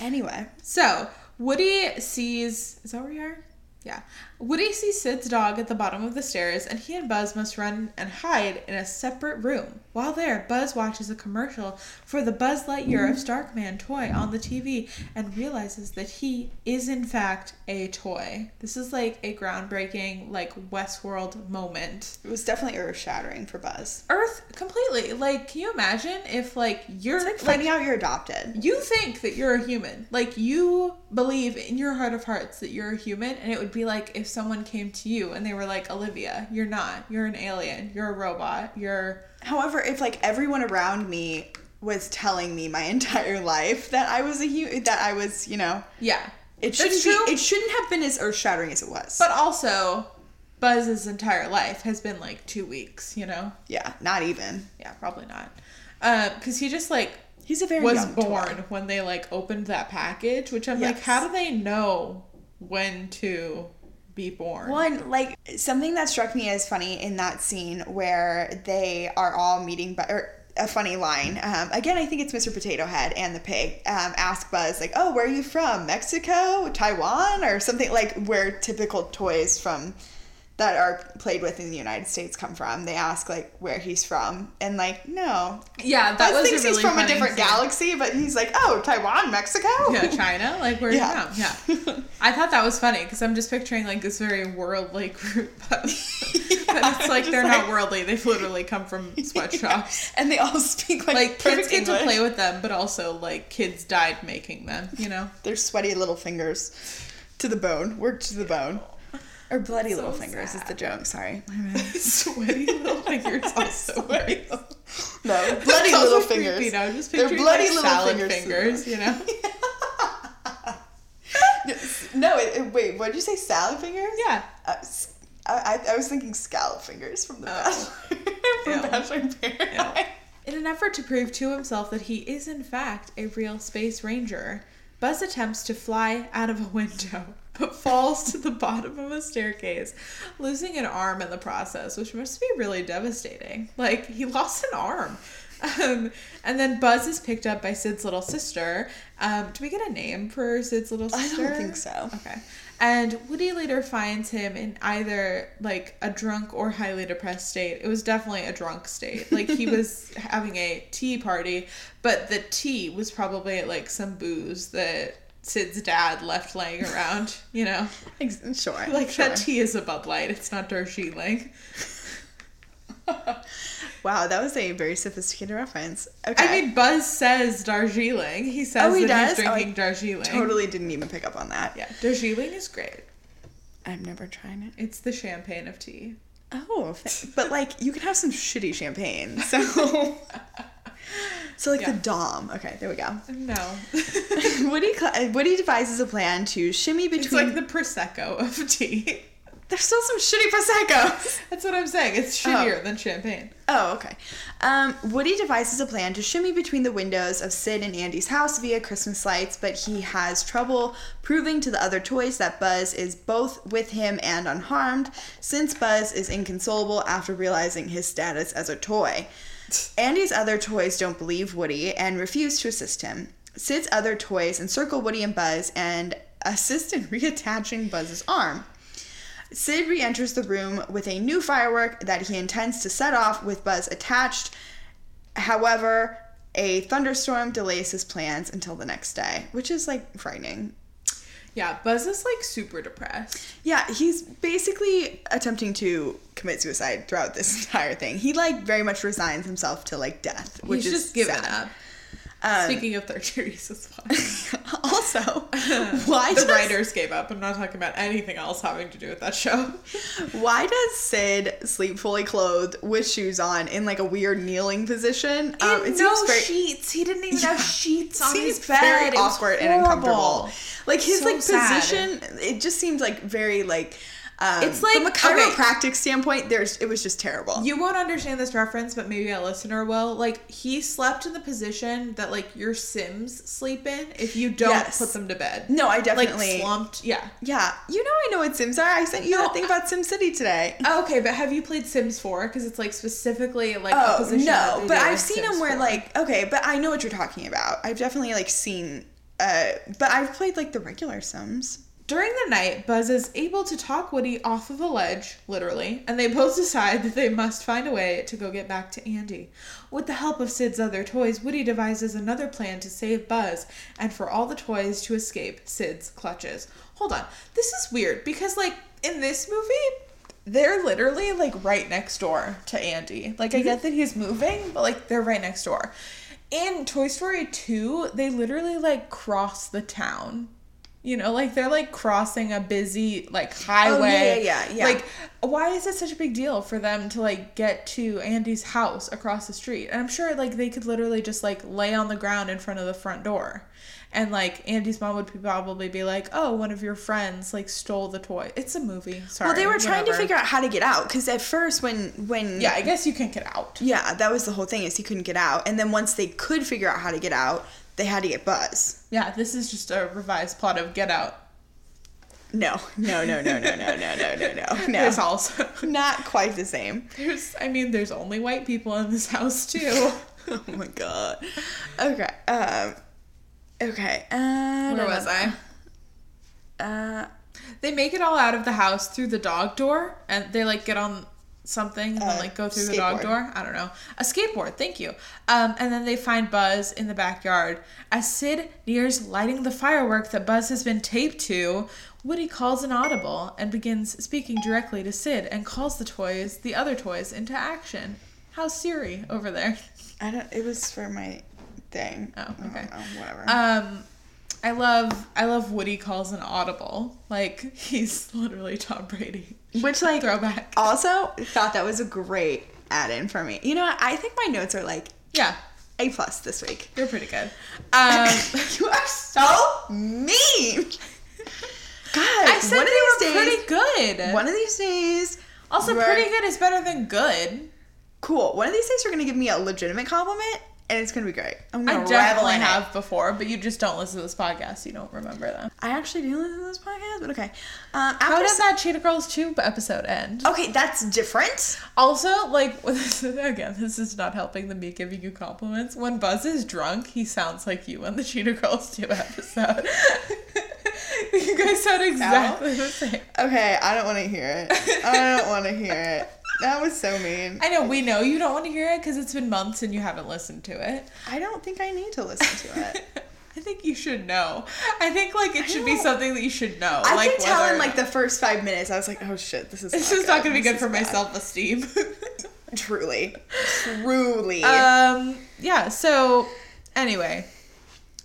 anyway, So Woody sees. Is that where we are? Yeah. Woody sees Sid's dog at the bottom of the stairs, and he and Buzz must run and hide in a separate room. While there, Buzz watches a commercial for the Buzz Lightyear of Star Command toy on the TV and realizes that he is, in fact, a toy. This is like a groundbreaking, like, Westworld moment. it was definitely earth shattering for Buzz. Earth completely. Like, can you imagine if, like, you're It's like finding out you're adopted. you think that you're a human. Like you believe in your heart of hearts that you're a human and it would be like if someone came to you and they were like, "Olivia, you're not. You're an alien. You're a robot. You're However, if like everyone around me was telling me my entire life that I was a hu- that I was, you know, yeah." it That's shouldn't true. be, it shouldn't have been as earth shattering as it was. but also Buzz's entire life has been like 2 weeks, you know? yeah, not even. Yeah, probably not. Uh, cuz he just like He's a very was young toy. born when they like opened that package, which I'm like, how do they know when to be born? One like something that struck me as funny in that scene where they are all meeting, but or a funny line. Um, again, I think it's Mr. Potato Head and the pig. Um, ask Buzz like, "Oh, where are you from? Mexico, Taiwan, or something like where typical toys from that are played with in the United States come from." They ask like where he's from, and like, no, Yeah, that was thinks really he's from a different scene. galaxy, but he's like, "Oh, Taiwan, Mexico." Yeah, China. Like where Yeah. you from? Yeah. I thought that was funny because I'm just picturing like this very worldly group of, but it's like they're like- not worldly. They've literally come from sweatshops. and they all speak like, Like kids get to play with them, but also like kids died making them. You know. Their sweaty little fingers to the bone, worked to the bone. Or bloody So little fingers is the joke. Sorry. Sweaty little fingers also Sweaty. No, bloody That's little creepy. fingers. No, I'm just They're bloody like little salad fingers. fingers. You know. No, it, it- wait. What did you say? Salad fingers? Yeah. Uh, I, I, I was thinking scallop fingers from the Oh. Bachelor. from. Bachelor in Paradise. In an effort to prove to himself that he is in fact a real space ranger, Buzz attempts to fly out of a window, but falls to the bottom of a staircase, losing an arm in the process, which must be really devastating. Like, he lost an arm. Um, and then Buzz is picked up by Sid's little sister. Um, do we get a name for Sid's little sister? I don't think so. Okay. And Woody later finds him in either like a drunk or highly depressed state. It was definitely a drunk state. Like he was having a tea party, but the tea was probably like some booze that Sid's dad left laying around, you know? Sure. Like sure. that tea is a Bud Light, it's not Darjeeling. wow, that was a very sophisticated reference. Okay. I mean, Buzz says Darjeeling. He says Oh, he that does? he's Oh, drinking Darjeeling. totally didn't even pick up on that. Yeah, Darjeeling is great. I've never tried it. It's the champagne of tea. Oh, but like you can have some shitty champagne. So, so like Yeah. the Dom. Okay, there we go. No. Woody Woody devises a plan to shimmy between. It's like the prosecco of tea. There's still some shitty prosecco. That's what I'm saying. It's shittier than champagne. Oh, okay. Um, Woody devises a plan to shimmy between the windows of Sid and Andy's house via Christmas lights, but he has trouble proving to the other toys that Buzz is both with him and unharmed, since Buzz is inconsolable after realizing his status as a toy. Andy's other toys don't believe Woody and refuse to assist him. Sid's other toys encircle Woody and Buzz and assist in reattaching Buzz's arm. Sid re enters the room with a new firework that he intends to set off with Buzz attached. However, a thunderstorm delays his plans until the next day, which is like frightening. Yeah, Buzz is like super depressed. Yeah, he's basically attempting to commit suicide throughout this entire thing. He like very much resigns himself to like death, which He's is just given sad. up. Um, Speaking of third series as well. also, why the does writers gave up. I'm not talking about anything else having to do with that show. why does Sid sleep fully clothed with shoes on in like a weird kneeling position? Um, And no very- sheets. He didn't even Yeah. have sheets on his bed. very It awkward and uncomfortable. Like his So like sad. position, it just seems like very like. Um, It's like- from a okay. chiropractic standpoint, there's it was just terrible. You won't understand this reference, but maybe a listener will. Like he slept in the position that like your Sims sleep in if you don't Yes. put them to bed. no, I like definitely. slumped. Yeah. yeah, you know I know what Sims are. I sent you No, that thing about SimCity today. Okay, but have you played Sims 4? Because it's like specifically like a Oh position. no, but I've seen Sims them where 4. like okay, but I know what you're talking about. I've definitely like seen. Uh, but I've played like the regular Sims. During the night, Buzz is able to talk Woody off of a ledge, literally, and they both decide that they must find a way to go get back to Andy. With the help of Sid's other toys, Woody devises another plan to save Buzz and for all the toys to escape Sid's clutches. Hold on, this is weird because, like, in this movie, they're literally like right next door to Andy. Like, I mm-hmm. get that he's moving, but like, they're right next door. In Toy Story 2, they literally like cross the town. You know, like they're like crossing a busy like oh, highway. Oh, yeah, yeah, yeah. Like, why is it such a big deal for them to like get to Andy's house across the street? And I'm sure like they could literally just like lay on the ground in front of the front door. And like Andy's mom would probably be like, "Oh, one of your friends like stole the toy." It's a movie. Sorry. Well, they were trying to figure out how to get out because at first when when Yeah, I guess you can't get out. yeah that was the whole thing is he couldn't get out and then once they could figure out how to get out they had to get Buzz. Yeah, this is just a revised plot of Get Out. No, no, no, no, no, no, no, no, no, no, no. There's also Not quite the same. there's I mean there's only white people in this house too. Oh my god. Okay. Um. Okay. Uh, Where was I? Uh. They make it all out of the house through the dog door, and they like get on something and then Uh, like go through the dog door. I don't know. A skateboard, thank you. Um, and then they find Buzz in the backyard. As Sid nears lighting the firework that Buzz has been taped to, Woody calls an audible and begins speaking directly to Sid and calls the toys, the other toys, into action. How's Siri over there? I don't. It was for my thing. Oh, okay. know, whatever. Um, I love I love Woody calls an audible like he's literally Tom Brady. Which like Throwback. also thought that was a great add-in for me. You know, what? I think my notes are like Yeah, A plus this week. you're pretty good. Um, you are so mean. God, I said one of they these were days, pretty good. one of these days, also, pretty good is better than good. Cool. One of these days, you're gonna give me a legitimate compliment, and it's gonna be great. I'm gonna revel definitely in it. have before, but you just don't listen to this podcast. You don't remember them. I actually do listen to this podcast, but okay. Um, How after did s- that Cheetah Girls 2 episode end? Okay, that's different. Also, like, again, this is not helping the me giving you compliments. When Buzz is drunk, he sounds like you on the Cheetah Girls 2 episode. you guys sound exactly the same. Okay, I don't want to hear it. I don't want to hear it. That was so mean. I know, we know you don't want to hear it because it's been months and you haven't listened to it. I don't think I need to listen to it. I think you should know. I think, like, it should be something that you should know. I like, could tell in like the first five minutes, I was like, oh shit, this is. This not is not going to be This good for is my self esteem. Truly, truly. um, yeah, so anyway,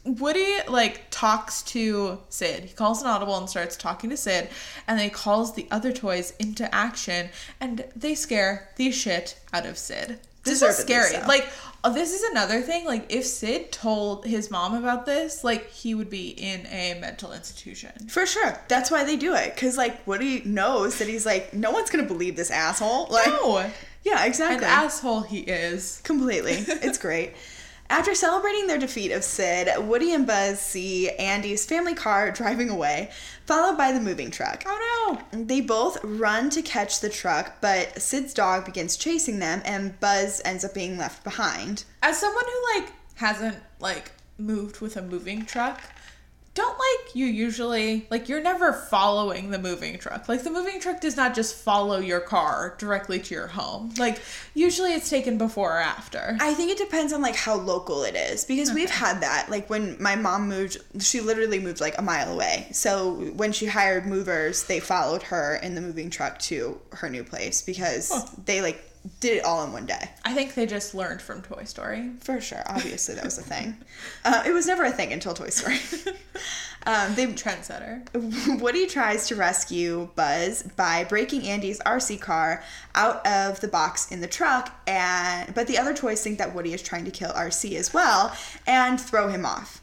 Woody like talks to Sid. He calls an audible and starts talking to Sid, and then he calls the other toys into action, and they scare the shit out of Sid. This is scary. so. Like, uh, this is another thing. Like, if Sid told his mom about this, like, he would be in a mental institution. For sure. That's why they do it. Cause like Woody knows that he's like, no one's gonna believe this asshole. Like, No, yeah, an exactly. asshole he is. Completely. It's great. After celebrating their defeat of Sid, Woody and Buzz see Andy's family car driving away, followed by the moving truck. Oh no! They both run to catch the truck, but Sid's dog begins chasing them, and Buzz ends up being left behind. as someone who like hasn't like moved with a moving truck don't like you usually like you're never following the moving truck. Like the moving truck does not just follow your car directly to your home. Like usually it's taken before or after. I think it depends on like how local it is because we've had that. Like when my mom moved, she literally moved like a mile away. So when she hired movers, they followed her in the moving truck to her new place because they like did it all in one day. i think they just learned from toy story For sure. Obviously, that was a thing. Uh, it was never a thing until Toy Story. um, they trendsetter Woody tries to rescue Buzz by breaking Andy's RC car out of the box in the truck, and but the other toys think that Woody is trying to kill RC as well and throw him off.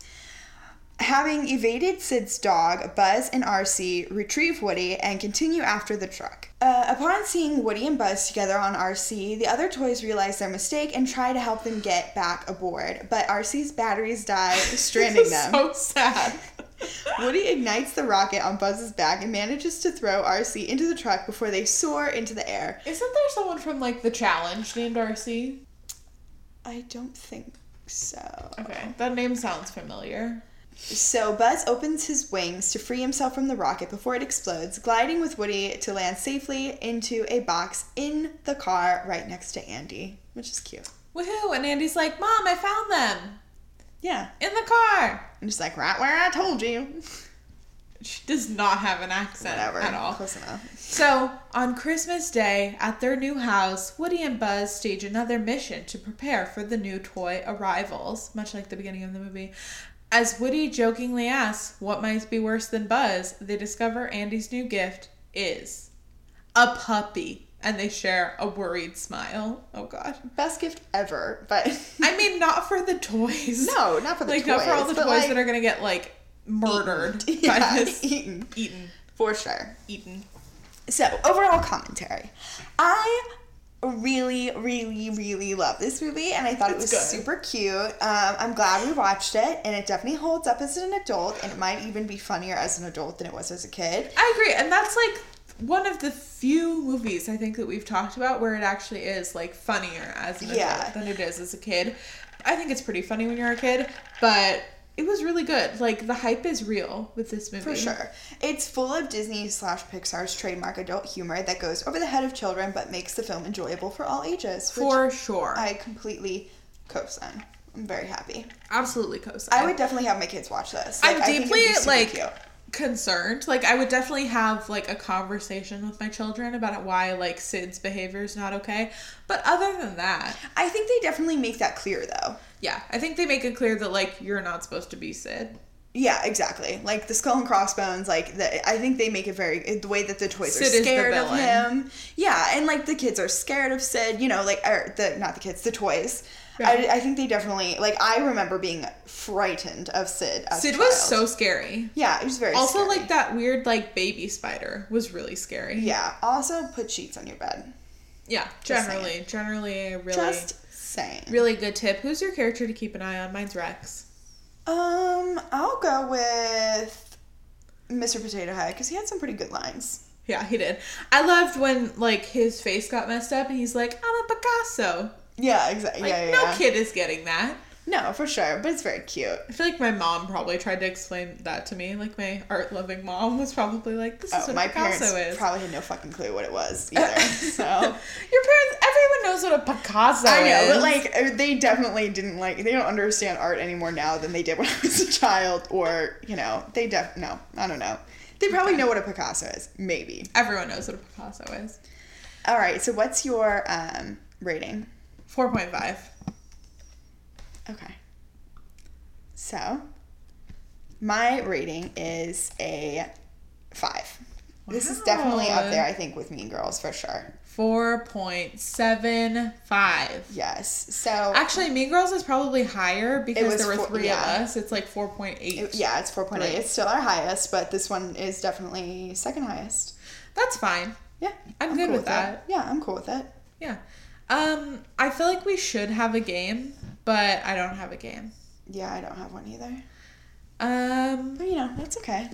Having evaded Sid's dog, Buzz and RC retrieve Woody and continue after the truck. Uh, upon seeing Woody and Buzz together on RC, the other toys realize their mistake and try to help them get back aboard, but RC's batteries die, stranding them. so sad Woody ignites the rocket on Buzz's back and manages to throw RC into the truck before they soar into the air. isn't there someone from like the challenge named rc I don't think so. okay that name sounds familiar So Buzz opens his wings to free himself from the rocket before it explodes, gliding with Woody to land safely into a box in the car right next to Andy, which is cute. woohoo and andy's like mom i found them Yeah. in the car I'm just like, right where I told you. She does not have an accent Whatever. at all. Close enough. So, on Christmas Day, at their new house, Woody and Buzz stage another mission to prepare for the new toy arrivals, much like the beginning of the movie. As Woody jokingly asks what might be worse than Buzz, they discover Andy's new gift is a puppy. And they share a worried smile. Oh, God. Best gift ever, but I mean, not for the toys. no, not for the like, toys. not for all the toys like, that are going to get, like, murdered by yeah, this. eaten Eaten. for sure. Eaten. So, overall commentary. I really, really, really love this movie, and I thought it was good. super cute. Um, I'm glad we watched it, and it definitely holds up as an adult, and it might even be funnier as an adult than it was as a kid. I agree, and that's like one of the few movies I think that we've talked about where it actually is like funnier as an Yeah. adult than it is as a kid. I think it's pretty funny when you're a kid, but it was really good. Like the hype is real with this movie. For sure. It's full of Disney slash Pixar's trademark adult humor that goes over the head of children but makes the film enjoyable for all ages. which For sure. I completely co-sign. I'm very happy. Absolutely co I would definitely have my kids watch this. I'm Like, I think it'd deeply like cute. Concerned. Like I would definitely have like a conversation with my children about why like Sid's behavior is not okay. But other than that, I think they definitely make that clear though. yeah, I think they make it clear that like you're not supposed to be Sid. Yeah, exactly. Like the skull and crossbones, like the, I think they make it very the way that the toys Sid are scared of him. Yeah, and like the kids are scared of Sid. You know, like or the not the kids, the toys. I, I think they definitely like. I remember being frightened of Sid. Sid was so scary. Yeah, it was very Also, scary. like that weird like baby spider was really scary. Yeah. Also, put sheets on your bed. Yeah, Just generally, generally really, Just saying. really good tip. Who's your character to keep an eye on? Mine's Rex. Um, I'll go with Mr. Potato Head because he had some pretty good lines. Yeah, he did. I loved when like his face got messed up and he's like, "I'm a Picasso." Yeah, exactly. Like, yeah, yeah, no kid is getting that. No, for sure, but it's very cute. I feel like my mom probably tried to explain that to me. Like my art loving mom was probably like, "This is Oh, what my Picasso parents is." probably had no fucking clue what it was either. so Your parents, everyone knows what a Picasso I know, is. but like uh, they definitely didn't like. They don't understand art anymore now than they did when I was a child, or you know, they def no, I don't know. They probably know what a Picasso is, maybe. everyone knows what a Picasso is. All right, so what's your um rating? Four point five. Okay. So, my rating is a five. This is definitely up there, I think, with Mean Girls for sure. Four point seven five. Yes. So, Actually, Mean Girls is probably higher because there were four- three yeah. of us. It's like four point eight. it- yeah, it's 4.8. Right. It's still our highest, but this one is definitely second highest. That's fine. Yeah. I'm good cool with that. Yeah, I'm cool with it. Yeah. Um, I feel like we should have a game, but I don't have a game. Yeah, I don't have one either. Um, But you know, that's okay.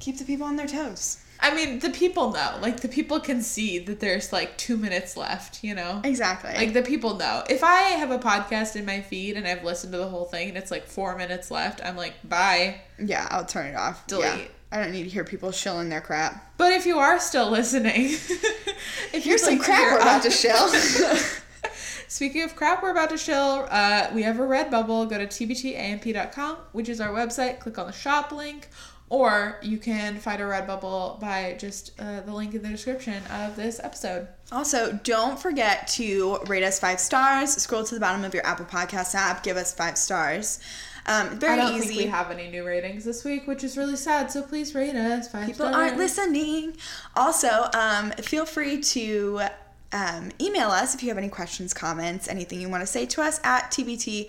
Keep the people on their toes. I mean, the people know. Like, the people can see that there's like two minutes left, you know? Exactly. Like, the people know. If I have a podcast in my feed and I've listened to the whole thing and it's like four minutes left, I'm like, bye. yeah, I'll turn it off. Delete. Yeah. I don't need to hear people shilling their crap. But if you are still listening, if Here's you'd some like crap we're about to shill. Speaking of crap, we're about to shill. Uh, we have a Redbubble. Go to tbtamp.com, which is our website. Click on the shop link, or you can find a Redbubble by just uh, the link in the description of this episode. Also, don't forget to rate us five stars. Scroll to the bottom of your Apple Podcast app. Give us five stars. Um, very I don't easy. think we have any new ratings this week, which is really sad. So please rate us five People aren't listening. Also, um, feel free to um, email us if you have any questions, comments, anything you want to say to us at tbtamp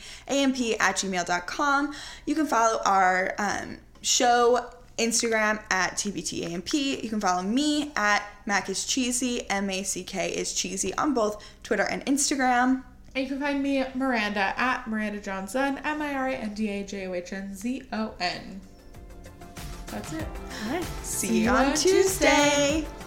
at gmail.com. You can follow our um, show Instagram at tbtamp. You can follow me at Mack is cheesy, M A C K is cheesy on both Twitter and Instagram. And you can find me, Miranda, at Miranda Johnson, M I R A N D A J O H N Z O N. That's it. All right. See, See you on on Tuesday. Tuesday.